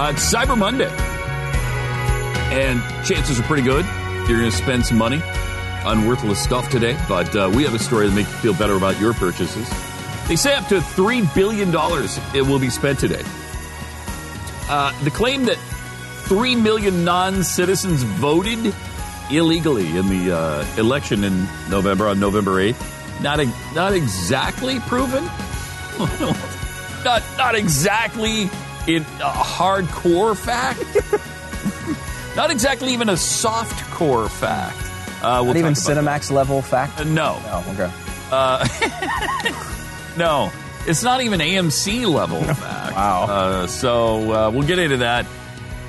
Uh, it's Cyber Monday. And chances are pretty good you're going to spend some money on worthless stuff today. But uh, we have a story to make you feel better about your purchases. They say up to $3 billion it will be spent today. Uh, the claim that 3 million non citizens voted illegally in the uh, election in November, on November 8th, not, not exactly proven. not, not exactly in a hardcore fact. not exactly even a soft core fact. Uh, we'll Not even Cinemax that. level fact? Uh, no. No, okay. Uh, no, it's not even AMC level fact. wow. Uh, so uh, we'll get into that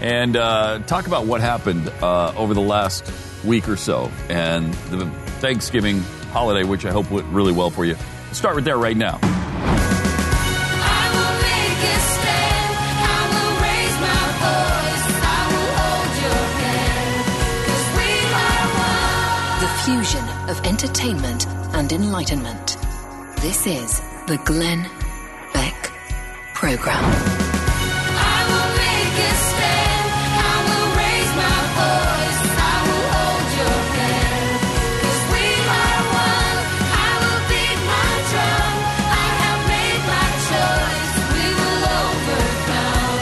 and uh, talk about what happened uh, over the last week or so and the Thanksgiving holiday, which I hope went really well for you. Start with there right now. Fusion of entertainment and enlightenment. This is the Glenn Beck Program. I will make a stand. I will raise my voice. I will hold your hand. Cause we are one. I will beat my drum. I have made my choice. We will overcome.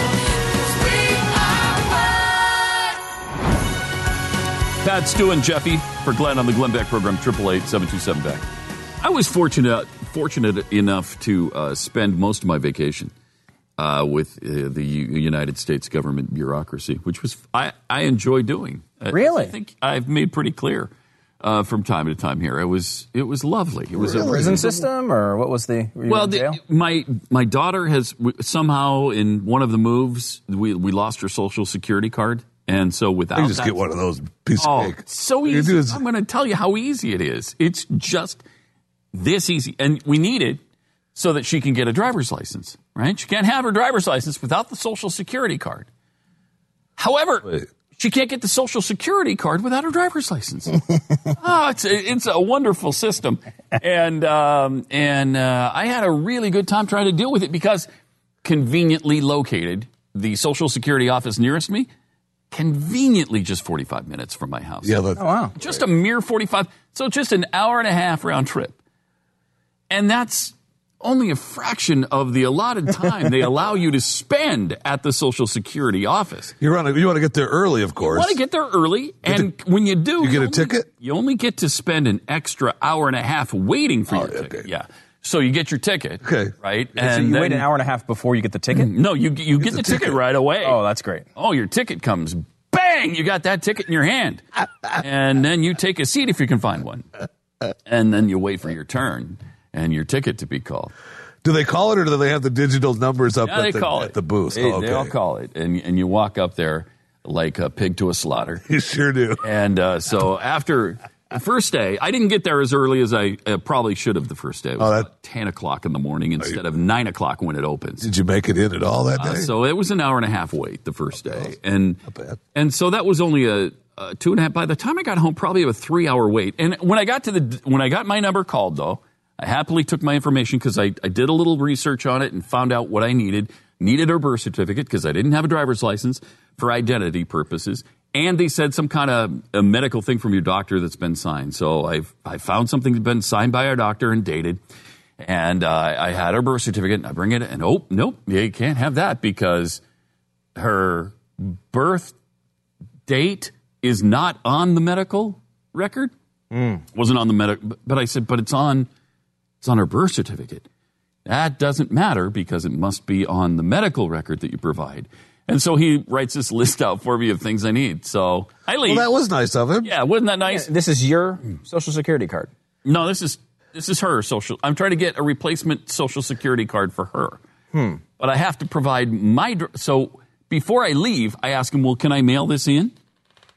Cause we are one. Pat, Stu, Jeffy for Glenn on the Glenn Beck program, 888 Beck. I was fortunate fortunate enough to uh, spend most of my vacation uh, with uh, the U- United States government bureaucracy, which was I, I enjoy doing. Really, I, I think I've made pretty clear uh, from time to time here. It was it was lovely. It was really? a prison system, or what was the? well, the, my my daughter has somehow in one of the moves we we lost her social security card. And so without you just that, get one of those piece oh, of cake. So easy. Is, I'm going to tell you how easy it is. It's just this easy, and we need it so that she can get a driver's license. Right? She can't have her driver's license without the social security card. However. Wait. She can't get the social security card without her driver's license. oh, it's a, it's a wonderful system, and um, and uh, I had a really good time trying to deal with it because conveniently located, the social security office nearest me conveniently just 45 minutes from my house. Yeah, oh, wow. Just a mere 45. So just an hour and a half round trip. And that's only a fraction of the allotted time they allow you to spend at the Social Security office. You want to, you want to get there early, of course. You want to get there early, and to, when you do, you get you a only, ticket. You only get to spend an extra hour and a half waiting for oh, your okay. ticket. Yeah. So you get your ticket. Okay. Right? And so you then, wait an hour and a half before you get the ticket? No, you, you get, get, the, the ticket. ticket. right away. Oh, that's great. Oh, your ticket comes. Bang! You got that ticket in your hand. and then you take a seat if you can find one. And then you wait for your turn and your ticket to be called. Do they call it or do they have the digital numbers up yeah, at, the, at the booth? They, oh, okay. they all call it. And, and you walk up there like a pig to a slaughter. You sure do. And uh, so after the first day, I didn't get there as early as I uh, probably should have the first day. It was oh, that, 10 o'clock in the morning instead of 9 o'clock when it opens. Did you make it in at all that uh, day? Uh, so it was an hour and a half wait the first day. And, and so that was only a, a, two and a half. By the time I got home, probably a three hour wait. And when I got to the, when I got my number called though, I happily took my information because I, I did a little research on it and found out what I needed. Needed a birth certificate because I didn't have a driver's license for identity purposes and they said some kind of a medical thing from your doctor that's been signed. So I I found something that's been signed by our doctor and dated, and uh, I had her birth certificate. And I bring it, and oh nope, you can't have that because her birth date is not on the medical record. Mm. Wasn't on the medical, but I said, but it's on it's on her birth certificate. That doesn't matter because it must be on the medical record that you provide. And so he writes this list out for me of things I need. So I leave. Well, that was nice of him. Yeah, wasn't that nice? Yeah, this is your social security card. No, this is this is her social. I'm trying to get a replacement social security card for her. Hmm. But I have to provide my so before I leave, I ask him, well, can I mail this in?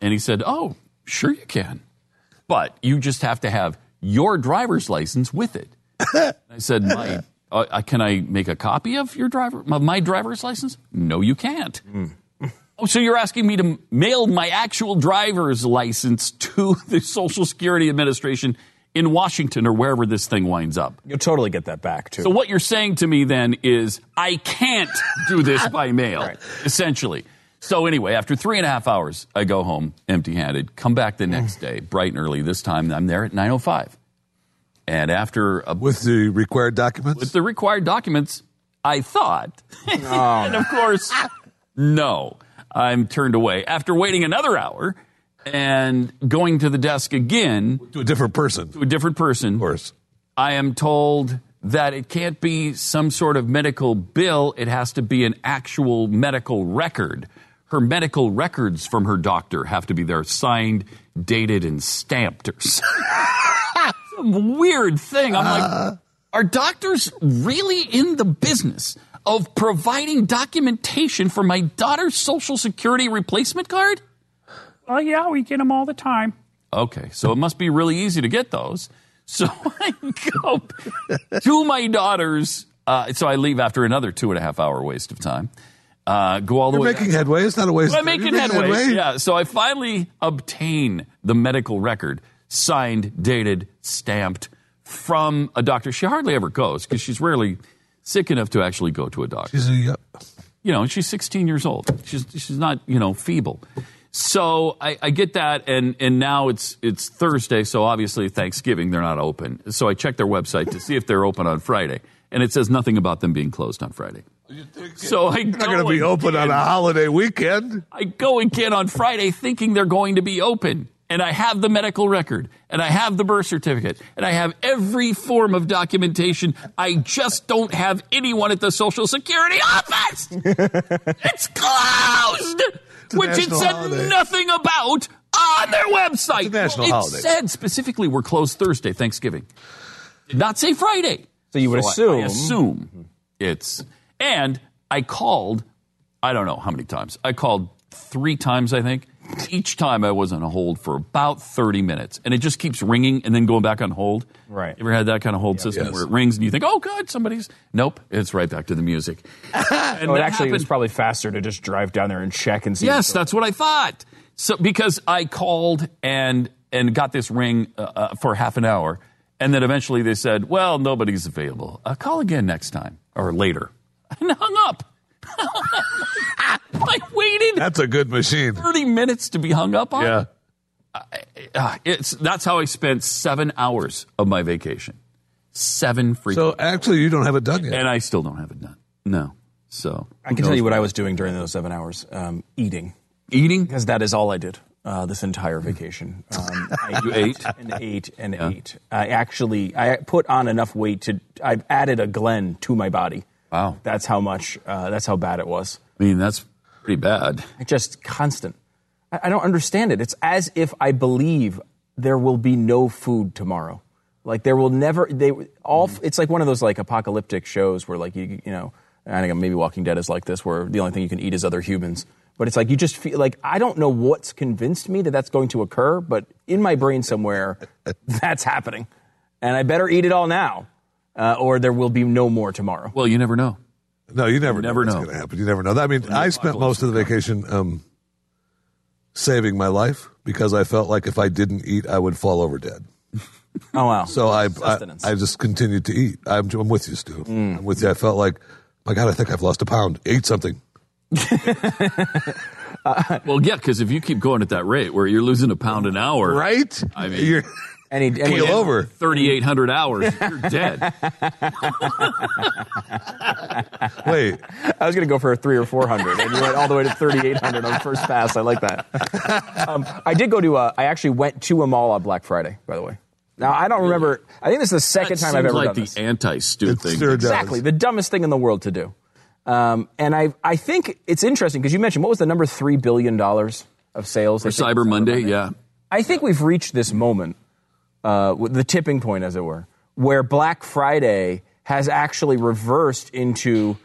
And he said, oh, sure you can. But you just have to have your driver's license with it. I said, my, Uh, uh, can I make a copy of your driver, my, my driver's license? No, you can't. Hmm. Oh, so you're asking me to mail my actual driver's license to the Social Security Administration in Washington or wherever this thing winds up. You'll totally get that back too. So what you're saying to me then is I can't do this by mail, Right. essentially. So anyway, after three and a half hours, I go home empty-handed. Come back the next mm. day, bright and early. This time I'm there at 9:05, and after a, With the required documents? with the required documents, I thought, oh. and of course, no, I'm turned away. After waiting another hour and going to the desk again to a different person, to a different person, of course. I am told that it can't be some sort of medical bill. It has to be an actual medical record. Her medical records from her doctor have to be there, signed, dated, and stamped. Or some weird thing. I'm like, are doctors really in the business of providing documentation for my daughter's social security replacement card? Oh, yeah, we get them all the time. Okay, so it must be really easy to get those. So I go to my daughter's. Uh, so I leave after another two and a half hour waste of time. Uh, go all the You're way. making headway. It's not a waste. I'm of time. making You're headway. Yeah. So I finally obtain the medical record, signed, dated, stamped from a doctor. She hardly ever goes because she's rarely sick enough to actually go to a doctor She's a, yeah. you know, she's 16 years old. She's she's not you know feeble. So I, I get that, and and now it's it's Thursday, so obviously Thanksgiving they're not open. So I check their website to see if they're open on Friday, and it says nothing about them being closed on Friday. So I Not going to be open on a holiday weekend. I go again on Friday thinking they're going to be open. And I have the medical record, and I have the birth certificate, and I have every form of documentation. I just don't have anyone at the Social Security office. it's closed, a which it said holiday. nothing about on their website. It's a national it holiday. said specifically we're closed Thursday, Thanksgiving. Did not say Friday. So you would I- assume- I assume mm-hmm. it's. And I called, I don't know how many times. I called three times, I think. Each time I was on hold for about 30 minutes. And it just keeps ringing and then going back on hold. Right. Ever had that kind of hold system Yes. where it rings and you think, oh, good, somebody's. Nope, it's right back to the music. and Oh, it actually was probably faster to just drive down there and check and see. Yes, that's what I thought. So because I called and and got this ring uh, uh, for half an hour, and then eventually they said, "Well, nobody's available. Uh, call again next time or later," and hung up. I waited That's a good machine. thirty minutes to be hung up on. Yeah. Uh, it's that's how I spent seven hours of my vacation. Seven freaking, So actually, you don't have it done yet. and I still don't have it done. No, so I can tell you what I was doing during those seven hours: um, eating, eating. because that is all I did uh, this entire vacation. Um, I You ate? and ate and ate. I actually I put on enough weight to. I've added a Glenn to my body. Wow. That's how much. Uh, that's how bad it was. I mean, that's pretty bad. Just constant. I, I don't understand it. It's as if I believe there will be no food tomorrow. Like there will never. They all. It's like one of those like apocalyptic shows where like you you know. I think maybe Walking Dead is like this, where the only thing you can eat is other humans. But it's like you just feel like I don't know what's convinced me that that's going to occur, but in my brain somewhere, that's happening, and I better eat it all now, uh, or there will be no more tomorrow. Well, you never know. No, you never, never know know. what's going to happen. You never know. I mean, I spent most of the vacation um, saving my life because I felt like if I didn't eat, I would fall over dead. Oh wow! So I, I, I just continued to eat. I'm, I'm with you, Stu. I'm with you. I felt like, my God, I think I've lost a pound. Ate something. Well, yeah, because if you keep going at that rate where you're losing a pound an hour, Right? I mean- You're, Any, any keel over. 3,800 hours, you're dead. Wait, I was going to go for a three or four hundred, and you went all the way to thirty-eight hundred on first pass. I like that. Um, I did go to. A, I actually went to a mall on Black Friday. By the way, now I don't remember. I think this is the second That time I've ever like done the this. anti-Stu it thing. sure does. Exactly, the dumbest thing in the world to do. Um, and I, I think it's interesting because you mentioned what was the number three billion dollars of sales For they think Cyber Monday, yeah. I think we've reached this moment, uh, the tipping point, as it were, where Black Friday has actually reversed into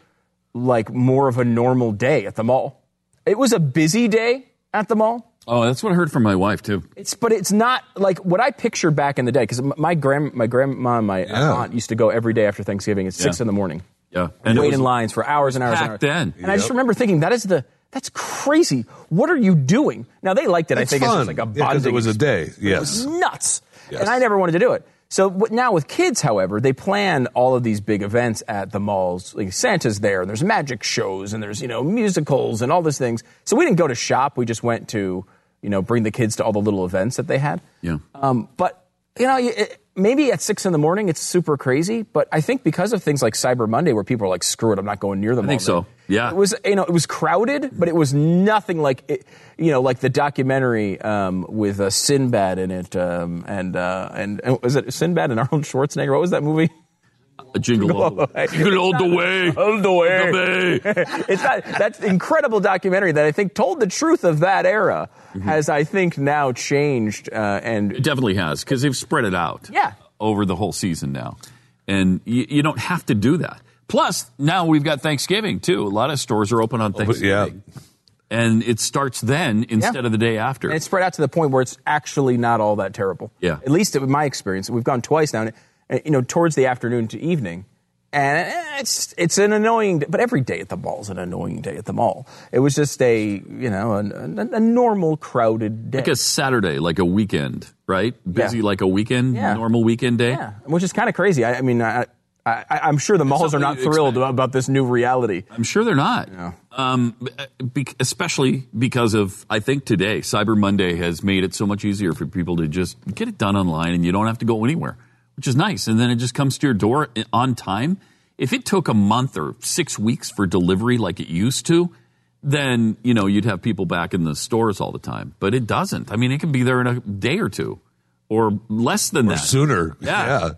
like more of a normal day at the mall. It was a busy day at the mall. Oh, that's what I heard from my wife too. It's but it's not like what I picture back in the day because my grand my grandma and my Yeah. aunt used to go every day after Thanksgiving at six in the morning. Yeah, and wait was in lines for hours and hours and hours. then. And I just remember thinking that is the that's crazy. What are you doing? Now they liked it. I think fun. it's like a Yeah, 'cause bonding. it was a day. It Yes. was nuts. Yes. And I never wanted to do it. So now with kids, however, they plan all of these big events at the malls. Like Santa's there, and there's magic shows, and there's you know musicals and all these things. So we didn't go to shop. We just went to you know bring the kids to all the little events that they had. Yeah. Um, but you know, it, maybe at six in the morning it's super crazy. But I think because of things like Cyber Monday, where people are like, "Screw it, I'm not going near them." mall." think so. Yeah. It was you know it was crowded, but it was nothing like it, you know like the documentary um, with uh, Sinbad in it, um, and uh, and and was it Sinbad and Arnold Schwarzenegger? What was that movie? A jingle all the way. Jingle all the way. All the way. The way. it's not that's incredible documentary that I think told the truth of that era has I think now changed uh, and It definitely has because they've spread it out. Yeah. Over the whole season now, and you, you don't have to do that. Plus, now we've got Thanksgiving too. A lot of stores are open on But Thanksgiving. yeah. And it starts then instead of the day after. And it's spread out to the point where it's actually not all that terrible. Yeah. At least in my experience, we've gone twice now. And, you know, towards the afternoon to evening, and it's it's an annoying. But every day at the mall is an annoying day at the mall. It was just a you know a, a, a normal crowded day. like a Saturday, like a weekend, right? Busy Yeah. like a weekend, Yeah. normal weekend day. yeah, which is kind of crazy. I, I mean, I, I, I'm sure the malls are not thrilled about this new reality. I'm sure they're not. Yeah. Um, especially because of, I think today, Cyber Monday has made it so much easier for people to just get it done online and you don't have to go anywhere, which is nice. And then it just comes to your door on time. If it took a month or six weeks for delivery like it used to, then, you know, you'd have people back in the stores all the time. But it doesn't. I mean, it can be there in a day or two or less than Or that. sooner. Yeah. yeah.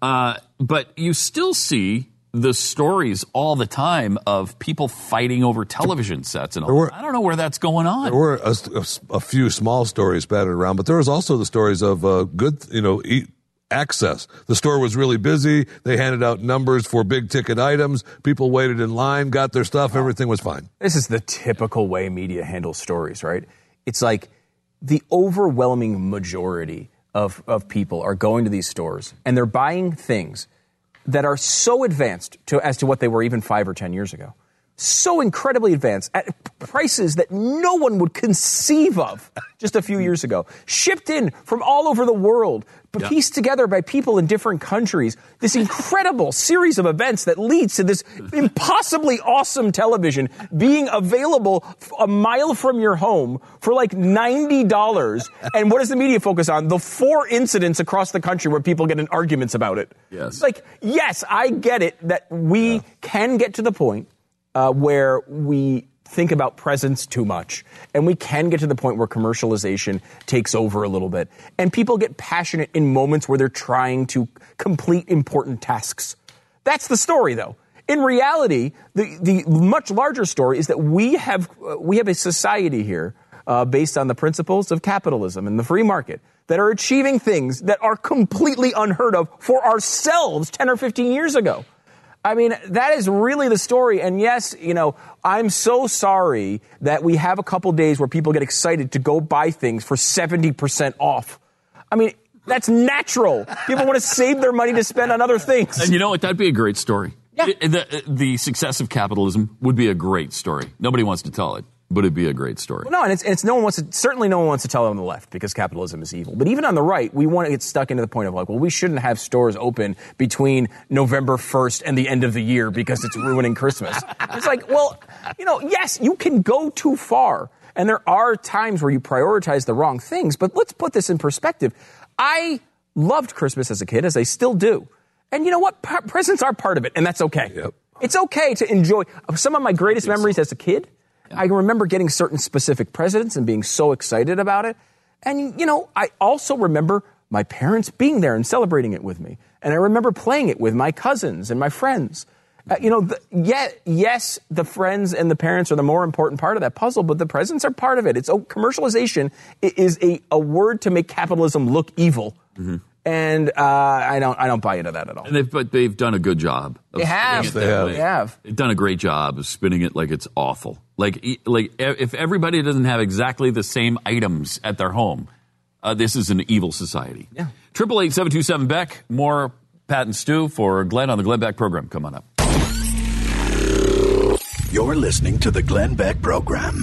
Uh, but you still see the stories all the time of people fighting over television sets and all. were- I don't know where that's going on. There were a, a- a few small stories battered around, but there was also the stories of uh, good, you know, eat access. The store was really busy. They handed out numbers for big ticket items. People waited in line, got their stuff. Everything was fine. This is the typical way media handles stories, right? It's like the overwhelming majority of, of people are going to these stores and they're buying things that are so advanced to, as to what they were even five or ten years ago. So incredibly advanced at prices that no one would conceive of just a few years ago. Shipped in from all over the world, but Yeah. pieced together by people in different countries. This incredible series of events that leads to this impossibly awesome television being available a mile from your home for like $90. and what does the media focus on? The four incidents across the country where people get in arguments about it. Yes. Like, yes, I get it that we can get to the point uh, where we think about presence too much. And we can get to the point where commercialization takes over a little bit. And people get passionate in moments where they're trying to complete important tasks. That's the story, though. In reality, the, the much larger story is that we have, uh, we have a society here uh, based on the principles of capitalism and the free market that are achieving things that are completely unheard of for ourselves 10 or 15 years ago. I mean, that is really the story. And yes, you know, I'm so sorry that we have a couple days where people get excited to go buy things for 70% off. I mean, that's natural. People want to save their money to spend on other things. and you know what? That'd be a great story. Yeah. It- the, the success of capitalism would be a great story. Nobody wants to tell it, but it'd be a great story. No, and it's, and it's no one wants to, certainly no one wants to tell it on the left because capitalism is evil. But even on the right, we want to get stuck into the point of like, well, we shouldn't have stores open between November 1st and the end of the year because it's ruining Christmas. It's like, well, you know, yes, you can go too far. And there are times where you prioritize the wrong things, but let's put this in perspective. I loved Christmas as a kid, as I still do. And you know what? P- presents are part of it, and that's okay. Yep. It's okay to enjoy some of my greatest memories as a kid. I remember getting certain specific presidents and being so excited about it. And, you know, I also remember my parents being there and celebrating it with me. And I remember playing it with my cousins and my friends. Uh, you know, the, yet, yes, the friends and the parents are the more important part of that puzzle, but the presents are part of it. It's oh, commercialization is a, a word to make capitalism look evil. And uh, I don't I don't buy into that at all. And they've, but they've done a good job. Of They have. it They have. They have. They've done a great job of spinning it like it's awful. Like, e- like if everybody doesn't have exactly the same items at their home, uh, this is an evil society. Yeah. Triple eight seven two seven Beck. More Pat and Stu for Glenn on the Glenn Beck program. Come on up. You're listening to the Glenn Beck Program.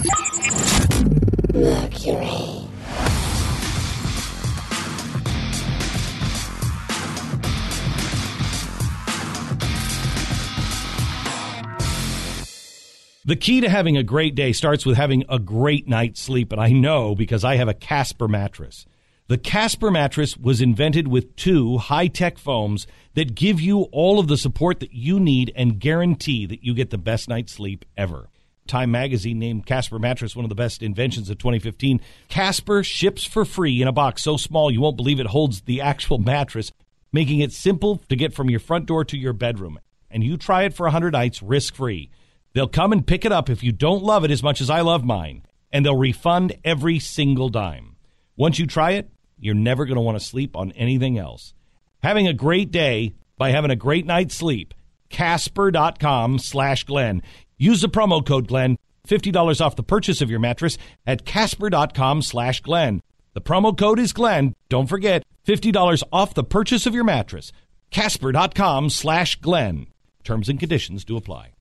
The key to having a great day starts with having a great night's sleep, and I know because I have a Casper mattress. The Casper mattress was invented with two high tech foams that give you all of the support that you need and guarantee that you get the best night's sleep ever. Time magazine named Casper mattress one of the best inventions of 2015. Casper ships for free in a box so small you won't believe it holds the actual mattress, making it simple to get from your front door to your bedroom. And you try it for 100 nights risk free. They'll come and pick it up if you don't love it as much as I love mine, and they'll refund every single dime. Once you try it, you're never going to want to sleep on anything else. Having a great day by having a great night's sleep. Casper.com slash Glenn. Use the promo code Glenn. $50 off the purchase of your mattress at Casper.com slash Glenn. The promo code is Glenn. Don't forget, $50 off the purchase of your mattress. Casper.com slash Glenn. Terms and conditions do apply.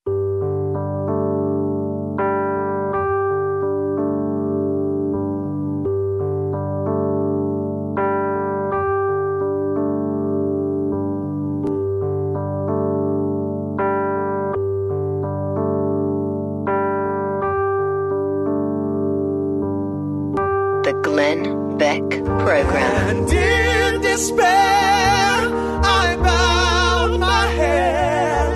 Glenn Beck Program. And in despair, I bowed my head.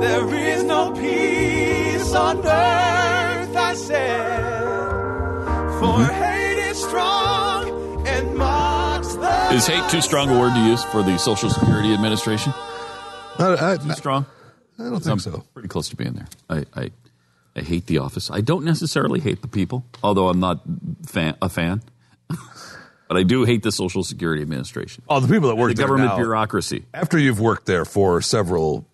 There is no peace on earth, I said. For hate is strong and mocks the. Is hate too strong a word to use for the Social Security Administration? Uh, I, I, Too strong? I don't think I'm so. pretty close to being there. I, I, I hate the office. I don't necessarily hate the people, although I'm not fan, a fan. but I do hate the Social Security Administration, Oh, the people that work the there government now, bureaucracy. After you've worked there for several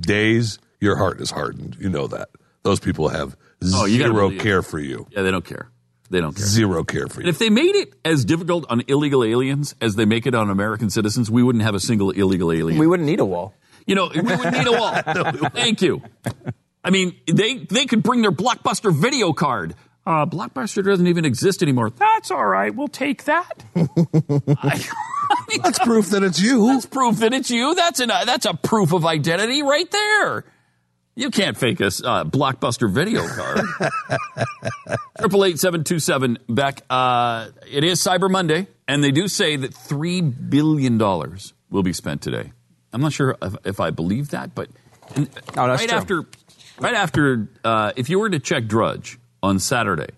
days, your heart is hardened. You know that. Those people have Oh, you gotta zero believe it. care for you. Yeah, they don't care. They don't care. Zero care for And you. if they made it as difficult on illegal aliens as they make it on American citizens, we wouldn't have a single illegal alien. We wouldn't need a wall. You know, we would need a wall. Thank you. I mean, they they could bring their Blockbuster video card. Uh, Blockbuster doesn't even exist anymore. That's all right. We'll take that. I, I mean, That's proof that it's you. That's proof that it's you. That's an uh, that's a proof of identity right there. You can't fake a uh, blockbuster video card. Triple eight seven two seven Beck. Uh, it is Cyber Monday, and they do say that three billion dollars will be spent today. I'm not sure if, if I believe that, but and No, that's right true. after, right after, uh, if you were to check Drudge on Saturday,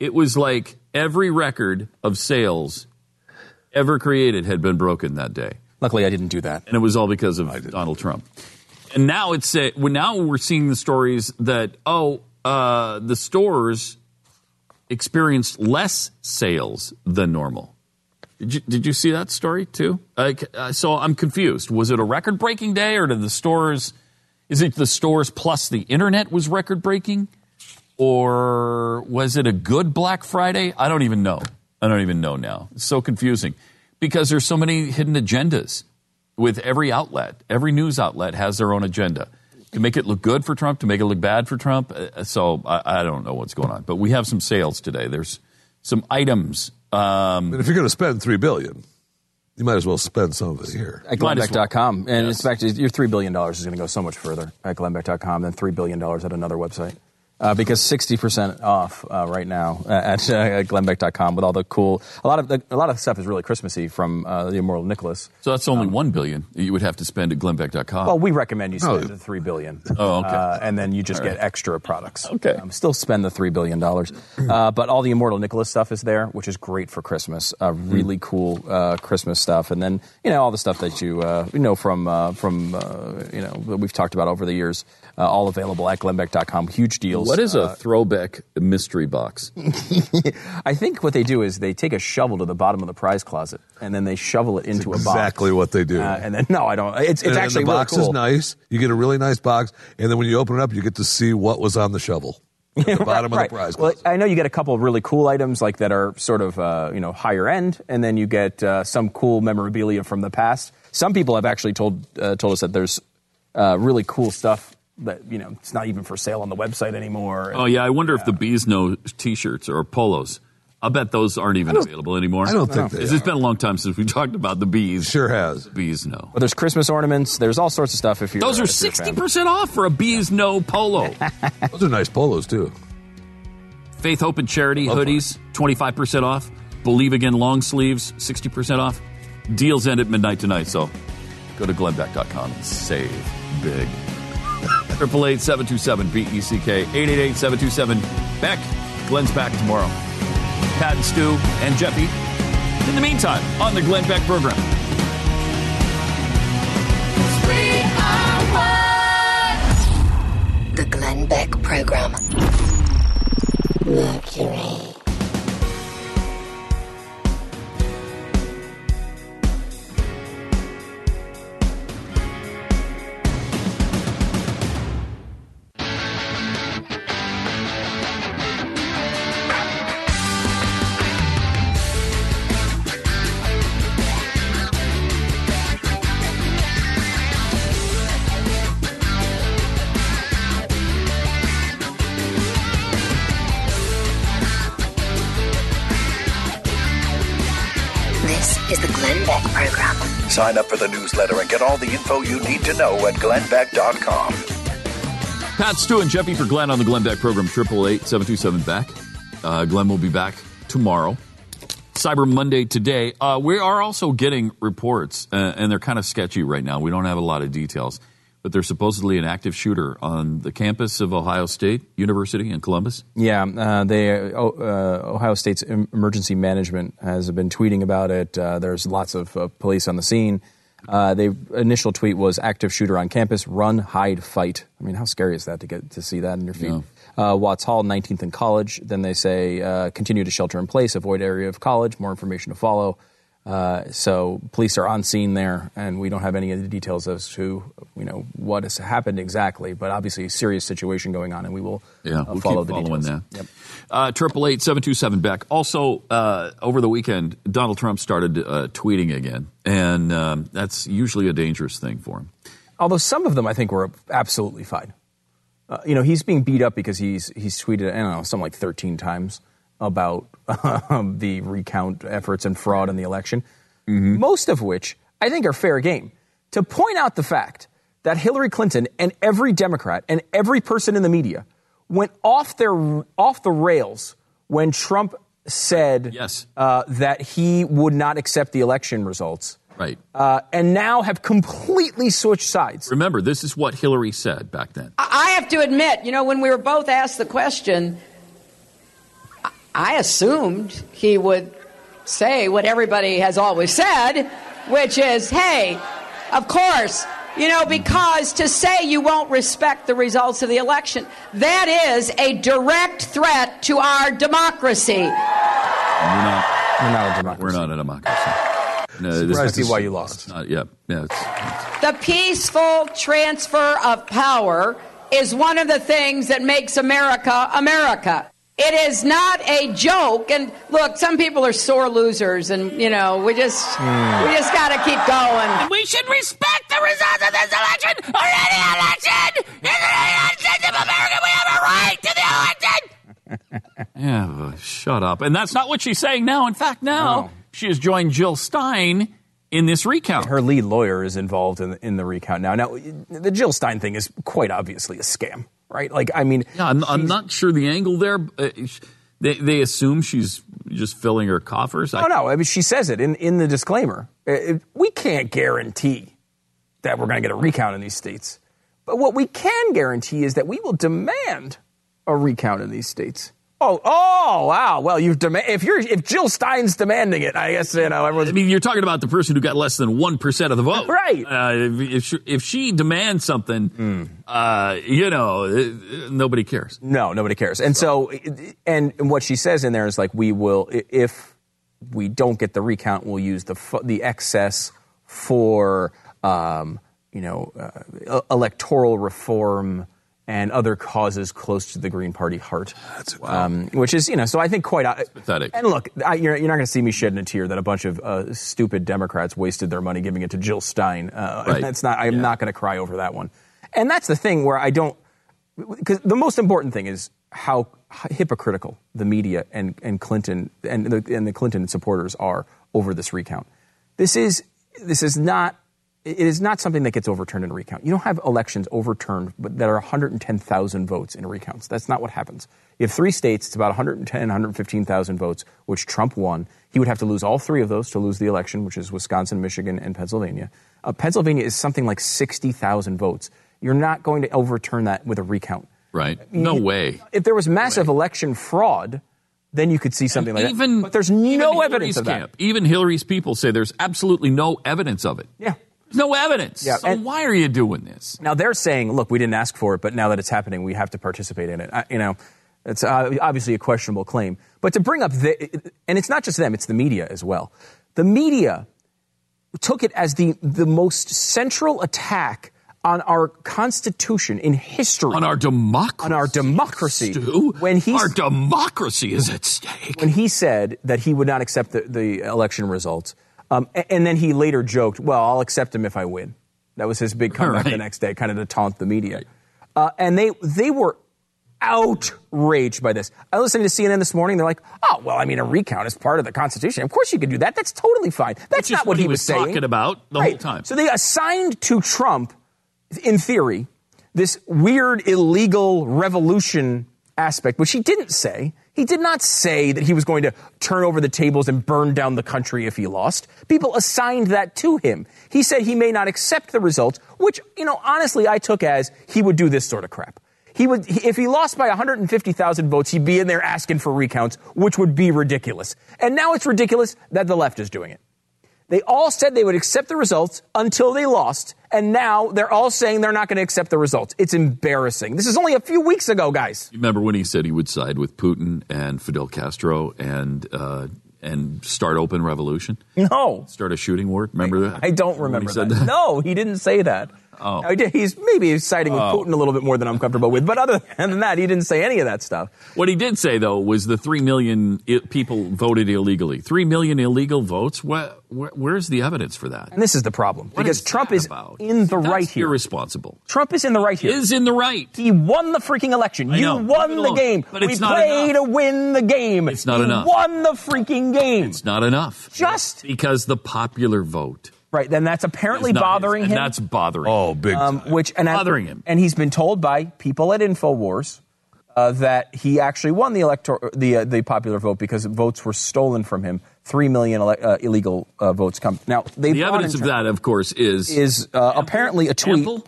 it was like every record of sales ever created had been broken that day Luckily, I didn't do that. and it was all because of Donald Trump. And now it's uh, well, now we're seeing the stories that oh, uh, the stores experienced less sales than normal. Did you, did you see that story too? Uh, c- uh, so I'm confused. Was it a record breaking day, or did the stores? Is it the stores plus the internet was record breaking, or was it a good Black Friday? I don't even know. I don't even know now. It's so confusing because there's so many hidden agendas with every outlet. Every news outlet has their own agenda to make it look good for Trump, to make it look bad for Trump. Uh, So I, I don't know what's going on, but we have some sales today. There's some items. Um, But if you're going to spend three billion, you might as well spend some of it here. At Might as And Yes. in fact, your $3 billion is going to go so much further at glennbeck.com than $3 billion at another website. Uh, because 60% off uh, right now at, uh, at glennbeck.com with all the cool, a lot of the, a lot of stuff is really Christmassy from uh, the Immortal Nicholas. so that's only one billion you would have to spend at glennbeck.com. Well, we recommend you spend Oh. the three billion. Oh, okay. Uh, and then you just get extra products. Okay. Um, still spend the three billion dollars, uh, but all the Immortal Nicholas stuff is there, which is great for Christmas. Uh, really cool uh, Christmas stuff, and then you know all the stuff that you uh, you know from uh, from uh, you know that we've talked about over the years, uh, all available at glennbeck.com. Huge deals. What is a throwback mystery box? I think what they do is they take a shovel to the bottom of the prize closet and then they shovel it into a box. exactly what they do. Uh, and then no, I don't. It's, it's and, and the box really cool. is nice. You get a really nice box, and then when you open it up, you get to see what was on the shovel at the bottom right. of the prize. Well, closet. I know you get a couple of really cool items like that are sort of uh, you know higher end, and then you get uh, some cool memorabilia from the past. Some people have actually told uh, told us that there's uh, really cool stuff that you know it's not even for sale on the website anymore. Oh yeah, I wonder if the bees know T-shirts or polos. I bet those aren't even available anymore. I don't think they It's are. been a long time since we talked about the bees. sure has. Bees know. But there's Christmas ornaments. There's all sorts of stuff. If you're Those are if you're a fan. sixty percent off for a bees know polo. Those are nice polos too. Faith, Hope, and Charity hoodies, 25% off. Believe Again long sleeves, 60% off. Deals end at midnight tonight, so go to glennbeck.com and save big. 888 727 BECK, 888 727 Beck. Glenn's back tomorrow. Pat and Stu and Jeffy. In the meantime, on the Glenn Beck program. The Glenn Beck Program. Mercury. Sign up for the newsletter and get all the info you need to know at glennbeck.com. Pat, Stu, and Jeffy for Glenn on the Glenn Beck program, 888 727 Beck. Uh, Glenn will be back tomorrow. Cyber Monday today. Uh, we are also getting reports, uh, and they're kind of sketchy right now. We don't have a lot of details, but there's supposedly an active shooter on the campus of Ohio State University in Columbus. Yeah, uh, they, uh, Ohio State's emergency management has been tweeting about it. Uh, there's lots of uh, police on the scene. Uh, the initial tweet was active shooter on campus, run, hide, fight. I mean, how scary is that to get to see that in your feed? Uh, Watts Hall, 19th and College. Then they say uh, continue to shelter in place, avoid area of college. More information to follow. Uh, so police are on scene there, and we don't have any of the details as to you know what has happened exactly. But obviously, a serious situation going on, and we will Yeah, uh, we'll follow keep the following details. that. Uh, Triple eight seven two seven Beck. Also, uh, over the weekend, Donald Trump started uh, tweeting again, and um, that's usually a dangerous thing for him. Although some of them I think were absolutely fine. Uh, you know, he's being beat up because he's he's tweeted I don't know something like 13 times about um, the recount efforts and fraud in the election. Most of which I think are fair game. To point out the fact that Hillary Clinton and every Democrat and every person in the media went off their off the rails when Trump said Yes. uh, that he would not accept the election results Right. uh, and now have completely switched sides. Remember, this is what Hillary said back then. I have to admit, you know, when we were both asked the question, I- I assumed he would say what everybody has always said, which is, hey, of course, you know, because to say you won't respect the results of the election, that is a direct threat to our democracy. We're not. We're not a democracy. We're not a democracy. No, this Surprised is to see why you lost. not. Yeah. Yeah. It's, The peaceful transfer of power is one of the things that makes America America. It is not a joke. And look, some people are sore losers, and you know we just we just got to keep going. We should respect the results of this election or any election in the United States of America. We have a right to the election. yeah. uh, Shut up. And that's not what she's saying now. In fact, now No. she has joined Jill Stein in this recount. Her lead lawyer is involved in, in the recount now. Now, the Jill Stein thing is quite obviously a scam, right? Like, I mean, Yeah, I'm, I'm not sure the angle there. Uh, they, they assume she's just filling her coffers. I, no, no. I mean, she says it in, in the disclaimer. Uh, it- we can't guarantee that we're going to get a recount in these states. But what we can guarantee is that we will demand a recount in these states. Oh, oh, wow. Well, you've demand if you're if Jill Stein's demanding it, I guess you know everyone's. I mean, you're talking about the person who got less than one percent of the vote, Right. Uh, if, if, she, if she demands something, Hmm. uh, you know, uh, nobody cares. No, nobody cares. And so, and, and what she says in there is like, we will, if we don't get the recount, we'll use the the excess for, um, you know, uh, electoral reform and other causes close to the Green Party heart. um, which is, you know, so I think quite uh, pathetic. And look, I, you're, you're not going to see me shedding a tear that a bunch of uh, stupid Democrats wasted their money giving it to Jill Stein. Uh, Right. That's not. I'm not going to cry over that one. And that's the thing where I don't because the most important thing is how hypocritical the media and, and Clinton and the, and the Clinton supporters are over this recount. This is this is not it is not something that gets overturned in a recount. You don't have elections overturned but that are 110,000 votes in recounts. That's not what happens. You have three states, it's about 110, 115,000 votes, which Trump won. He would have to lose all three of those to lose the election, which is Wisconsin, Michigan, and Pennsylvania. Uh, Pennsylvania is something like 60,000 votes. You're not going to overturn that with a recount. Right? No way. If there was massive election fraud, then you could see something like even, that. But there's no Hillary's evidence of that. camp, Even Hillary's people say there's absolutely no evidence of it. Yeah. There's no evidence. Yeah, so and- why are you doing this? Now they're saying, look, we didn't ask for it, but now that it's happening, we have to participate in it. I, you know, it's uh, obviously a questionable claim. But to bring up the, and it's not just them, it's the media as well. The media took it as the, the most central attack on our Constitution in history. On our democracy. On our democracy. Stu, When he's- our democracy is at stake. when he said that he would not accept the, the election results, um, and then he later joked, "Well, I'll accept him if I win." That was his big comeback Right. the next day, kind of to taunt the media. Uh, and they they were outraged by this. I listened to CNN this morning. They're like, "Oh, well, I mean, a recount is part of the Constitution. Of course, you could do that. That's totally fine. That's not what, what he was saying." talking about the Right. whole time. So they assigned to Trump, in theory, this weird illegal revolution aspect, which he didn't say. He did not say that he was going to turn over the tables and burn down the country if he lost. People assigned that to him. He said he may not accept the results, which, you know, honestly, I took as he would do this sort of crap. He would, if he lost by 150,000 votes, he'd be in there asking for recounts, which would be ridiculous. And now it's ridiculous that the left is doing it. They all said they would accept the results until they lost, and now they're all saying they're not going to accept the results. It's embarrassing. This is only a few weeks ago, guys. You remember when he said he would side with Putin and Fidel Castro and uh, and start open revolution, No, start a shooting war? Remember that? I don't remember said that. No, he didn't say that. Oh. oh I He's maybe siding with oh. Putin a little bit more than I'm comfortable with, but other than that, he didn't say any of that stuff. What he did say though was the three million I- people voted illegally. Three million illegal votes. Where, where's the evidence for that? And this is the problem What because is Trump is about? in the That's right here. Irresponsible. Trump is in the right here. Is in the right. He won the freaking election. I you know. won the alone. game. But it's we play to win the game. It's not He enough. Won the freaking game. It's not enough. Just- because the popular vote right. Then that's apparently not bothering and him. That's bothering. Him. Oh, big um, time. which and Bothering I, him. and he's been told by people at Infowars uh, that he actually won the elector the uh, the popular vote because votes were stolen from him. Three million ele- uh, illegal uh, votes come now. They the evidence of that, of course, is is uh, apparently a tweet ample.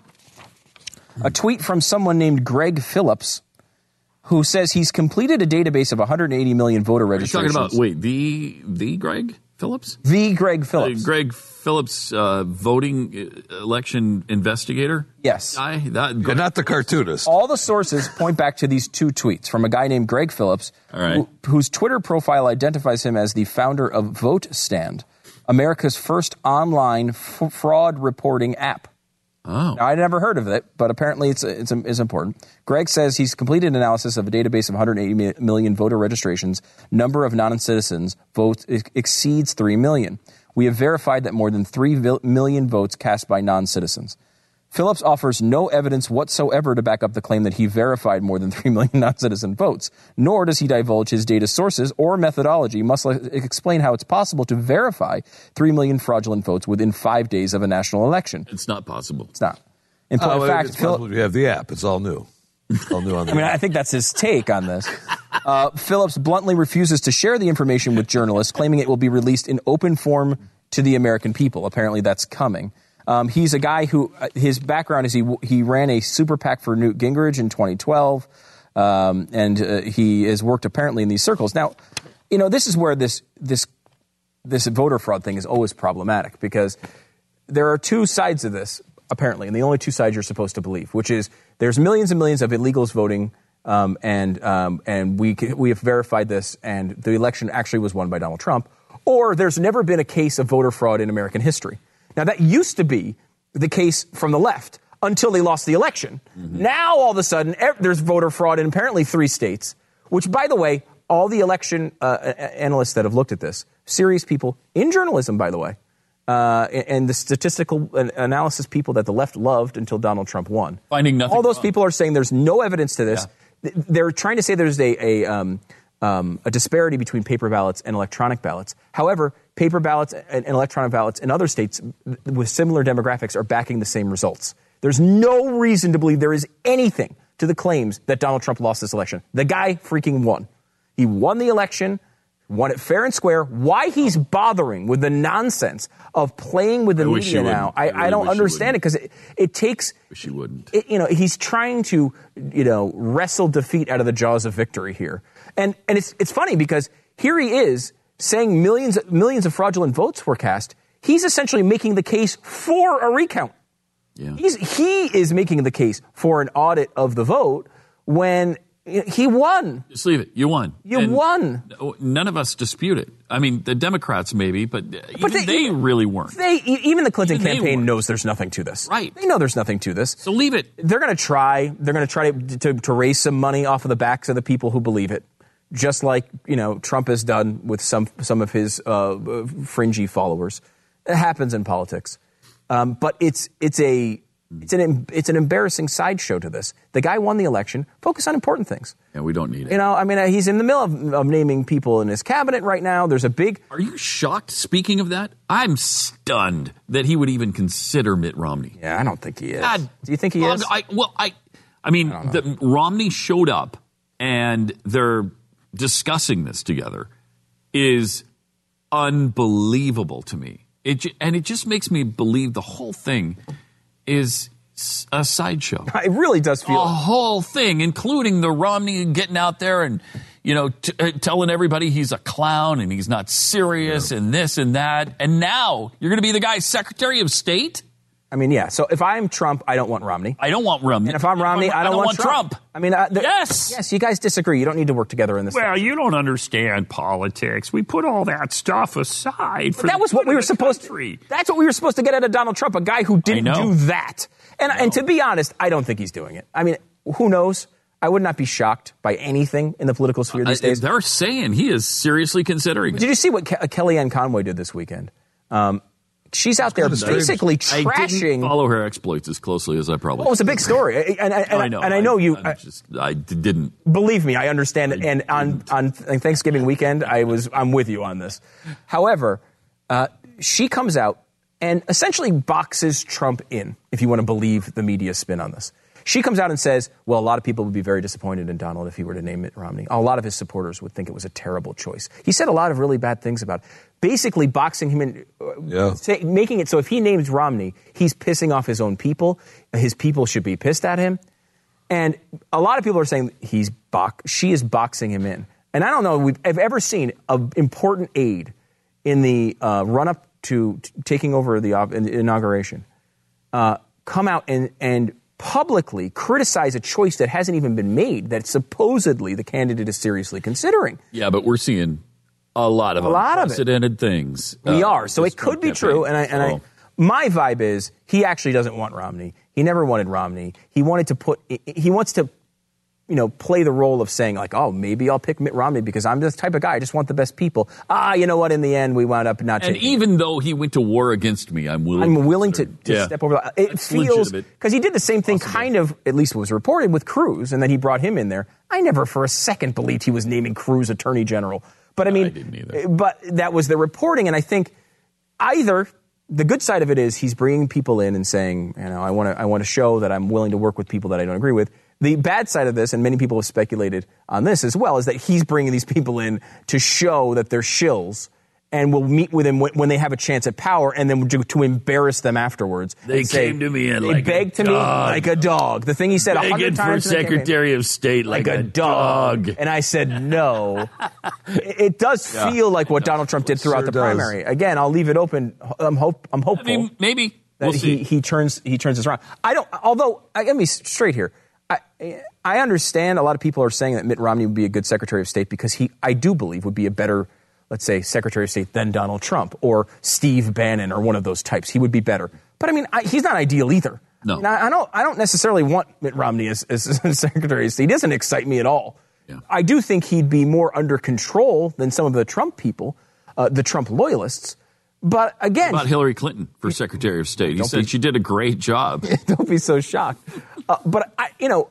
a tweet from someone named Greg Phillips. Who says he's completed a database of 180 million voter You're registrations? talking about wait the the Greg Phillips. the Greg Uh, Phillips. Greg Phillips, uh, voting uh, election investigator. Yes. guy. That Yeah, not the cartoonist. All the sources point back to these two tweets from a guy named Greg Phillips, All right. who- whose Twitter profile identifies him as the founder of VoteStand, America's first online f- fraud reporting app. Oh. I never heard of it, but apparently it's, it's, it's important. Greg says he's completed an analysis of a database of 180 million voter registrations. Number of non-citizens votes exceeds 3 million. We have verified that more than 3 million votes cast by non-citizens. Phillips offers no evidence whatsoever to back up the claim that he verified more than 3 million non citizen votes, nor does he divulge his data sources or methodology, must explain how it's possible to verify 3 million fraudulent votes within five days of a national election. It's not possible. It's not. In point Oh, of fact, it's Phil- possible you have the app. It's all new. All new on the I mean, app. I think that's his take on this. Uh, Phillips bluntly refuses to share the information with journalists, claiming it will be released in open form to the American people. Apparently, that's coming. Um, he's a guy who uh, his background is he he ran a super PAC for Newt Gingrich in 2012. um, and uh, he has worked apparently in these circles. Now, you know, this is where this this this voter fraud thing is always problematic because there are two sides of this apparently, and the only two sides you're supposed to believe, which is there's millions and millions of illegals voting. Um, and um, and we we have verified this, and the election actually was won by Donald Trump. Or there's never been a case of voter fraud in American history. Now that used to be the case from the left until they lost the election. Now all of a sudden there's voter fraud in apparently three states. Which, by the way, all the election uh, a- a- analysts that have looked at this, serious people in journalism, by the way, uh, and and the statistical analysis people that the left loved until Donald Trump won. Finding nothing All those wrong. people are saying there's no evidence to this. Th- They're trying to say there's a, a, um, um, a disparity between paper ballots and electronic ballots. However, paper ballots and, electronic ballots in other states with similar demographics are backing the same results. There's no reason to believe there is anything to the claims that Donald Trump lost this election. The guy freaking won. He won the election, won it fair and square. Why he's bothering with the nonsense of playing with the I media now. I, I I don't understand it because it, it takes Wish he wouldn't. it- you know, he's trying to, you know, wrestle defeat out of the jaws of victory here. And and it's it's funny because here he is saying millions millions of fraudulent votes were cast. He's essentially making the case for a recount. Yeah. He's he is making the case for an audit of the vote when he won. Just leave it. You won. You And won. None of us dispute it. I mean, the Democrats maybe, but, uh, even they- they, really weren't. They even the Clinton Even campaign knows there's nothing to this. Right. They know there's nothing to this. so leave it. they're going to try. They're going to try to, to to raise some money off of the backs of the people who believe it, just like you know Trump has done with some some of his uh, fringy followers. It happens in politics, um, but it's it's a it's an it's an embarrassing sideshow to this. The guy won the election. Focus on important things. And we don't need it. You know, I mean, uh, he's in the middle of, of naming people in his cabinet right now. There's a big Are you shocked? Speaking of that, I'm stunned that he would even consider Mitt Romney. yeah. I don't think he is. God, Do you think he is? I, well, I, I mean, the, Romney showed up and they're discussing this together is unbelievable to me. It and it just makes me believe the whole thing is a sideshow. it really does feel. The whole thing, including the Romney getting out there and you know t- uh, telling everybody he's a clown and he's not serious and this and that, and now you're going to be the guy's Secretary of State. I mean, yeah. So if I'm Trump, I don't want Romney. I don't want Romney. And if I'm Romney, I don't, want, Trump. I mean, uh, the- Yes. yes. You guys disagree. You don't need to work together in this. Well, thing. you don't understand politics. We put all that stuff aside for that was what we were supposed country. to. That's what we were supposed to get out of Donald Trump, a guy who didn't do that. And and to be honest, I don't think he's doing it. I mean, who knows? I would not be shocked by anything in the political sphere these Uh, days. they're saying he is seriously considering. Did it. you see what Ke- Kellyanne Conway did this weekend? Um, she's out there kinda strange. basically I trashing. didn't follow her exploits as closely as I probably. well, it was a big story, and, and, and, I know. and I know you. I, just I d- didn't. believe me, I understand it. And on, on Thanksgiving weekend, I was I'm with you on this. However, uh, she comes out and essentially boxes Trump in, if you want to believe the media spin on this. She comes out and says, "Well, a lot of people would be very disappointed in Donald if he were to name Mitt Romney. A lot of his supporters would think it was a terrible choice." He said a lot of really bad things about, basically boxing him in, uh, Yeah. say, making it so if he names Romney, he's pissing off his own people. His people should be pissed at him. And a lot of people are saying he's box, she is boxing him in. And I don't know we've I've ever seen an important aide in the uh, run up to t- taking over the, op- in the inauguration uh, come out and, and publicly criticize a choice that hasn't even been made that supposedly the candidate is seriously considering. Yeah, but we're seeing a lot of A lot of it. things. We uh, are. So it could be campaign. true. And I, and I, my vibe is he actually doesn't want Romney. He never wanted Romney. He wanted to put, he wants to, you know, play the role of saying like, oh, maybe I'll pick Mitt Romney because I'm this type of guy. I just want the best people. Ah, you know what? In the end, we wound up not and even though he went to war against me, I'm willing. I'm willing to, to Yeah. step over. The, it That's feels because he did the same thing, kind of. At least was reported with Cruz, and then he brought him in there. I never for a second believed he was naming Cruz Attorney General, but I mean, didn't either. but that was the reporting, and I think either the good side of it is he's bringing people in and saying, you know, I want to, I want to show that I'm willing to work with people that I don't agree with. The bad side of this, and many people have speculated on this as well, is that he's bringing these people in to show that they're shills and will meet with him when, when they have a chance at power, and then to, to embarrass them afterwards. They say- came to me and they like a begged to me like a dog. The thing he said a Begging hundred for times. in the campaign. Secretary of State like, like, a, dog. And I said no. it, it does Yeah, feel like what Donald Trump did throughout sure the does. primary. Again, I'll leave it open. I'm hope I'm I hopeful mean, maybe that we'll he, see. he turns he turns this around. I don't. Although I get me straight here. I I understand a lot of people are saying that Mitt Romney would be a good Secretary of State because he I do believe would be a better let's say Secretary of State than Donald Trump or Steve Bannon or one of those types. He would be better. But I mean, I, he's not ideal either. No. And I, I don't I don't necessarily want Mitt Romney as, as Secretary of State. He doesn't excite me at all. Yeah. I do think he'd be more under control than some of the Trump people, uh, the Trump loyalists. But again, about Hillary Clinton for Secretary of State. He said be- she did a great job. don't be so shocked. Uh, but I, you know,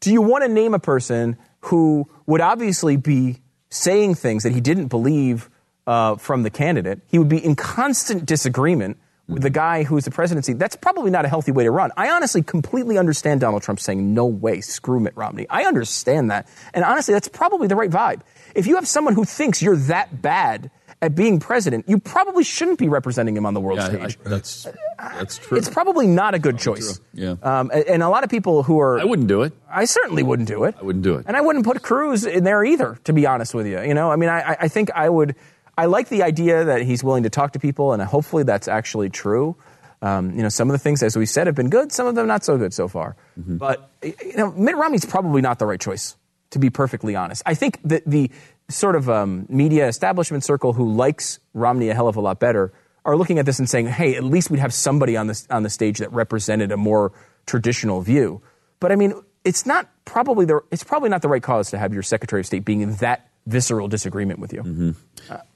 do you want to name a person who would obviously be saying things that he didn't believe uh, from the candidate? He would be in constant disagreement with the guy who's the presidency. That's probably not a healthy way to run. I honestly completely understand Donald Trump saying no way, screw Mitt Romney. I understand that, and honestly, that's probably the right vibe. If you have someone who thinks you're that bad at being president, you probably shouldn't be representing him on the world Yeah, I- stage. That's that's true. It's probably not a good choice. Yeah. Um, and, and a lot of people who are. I wouldn't do it. I certainly wouldn't do it. I wouldn't do it. And I wouldn't put Cruz in there either, to be honest with you. You know, I mean, I, I- I think I would. I like the idea that he's willing to talk to people, and hopefully that's actually true. Um, you know, some of the things, as we said, have been good. Some of them not so good so far. Mm-hmm. But you know, Mitt Romney's probably not the right choice, to be perfectly honest. I think that the sort of um, media establishment circle who likes Romney a hell of a lot better are looking at this and saying, "Hey, at least we'd have somebody on the on the stage that represented a more traditional view." But I mean, it's not probably the it's probably not the right cause to have your Secretary of State being in that visceral disagreement with you.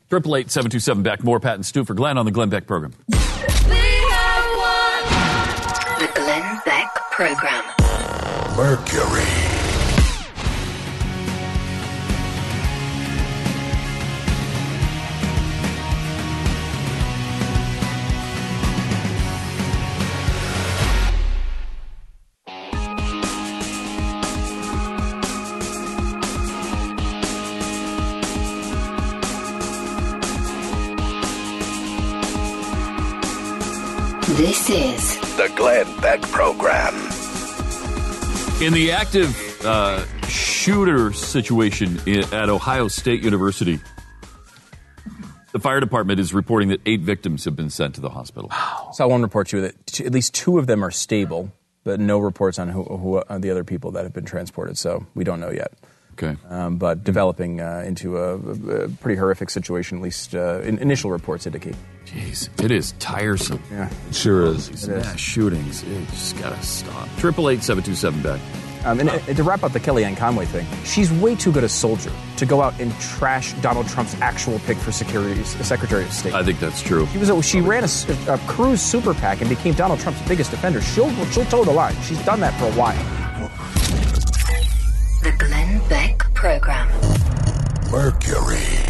Triple eight seven two seven Beck. More Pat and Stu for Glenn on the Glenn Beck program. The Glenn Beck Program. Mercury. This is The Glenn Beck Program. In the active uh, shooter situation at Ohio State University, the fire department is reporting that eight victims have been sent to the hospital. I saw one report too that t- at least two of them are stable, but no reports on who, who are the other people that have been transported. So we don't know yet. Okay. Um, but developing uh, into a, a pretty horrific situation, at least uh, in, initial reports indicate. Jeez, it is tiresome. Yeah. sure is. These mass shootings, it just gotta stop. Triple eight seven two seven Beck. Um, and, and to wrap up the Kellyanne Conway thing, she's way too good a soldier to go out and trash Donald Trump's actual pick for security, Secretary of State. I think that's true. She was a, she ran a, s- a Cruz super PAC and became Donald Trump's biggest defender. She'll she'll toe the line. She's done that for a while. The Glenn Beck Program. Mercury.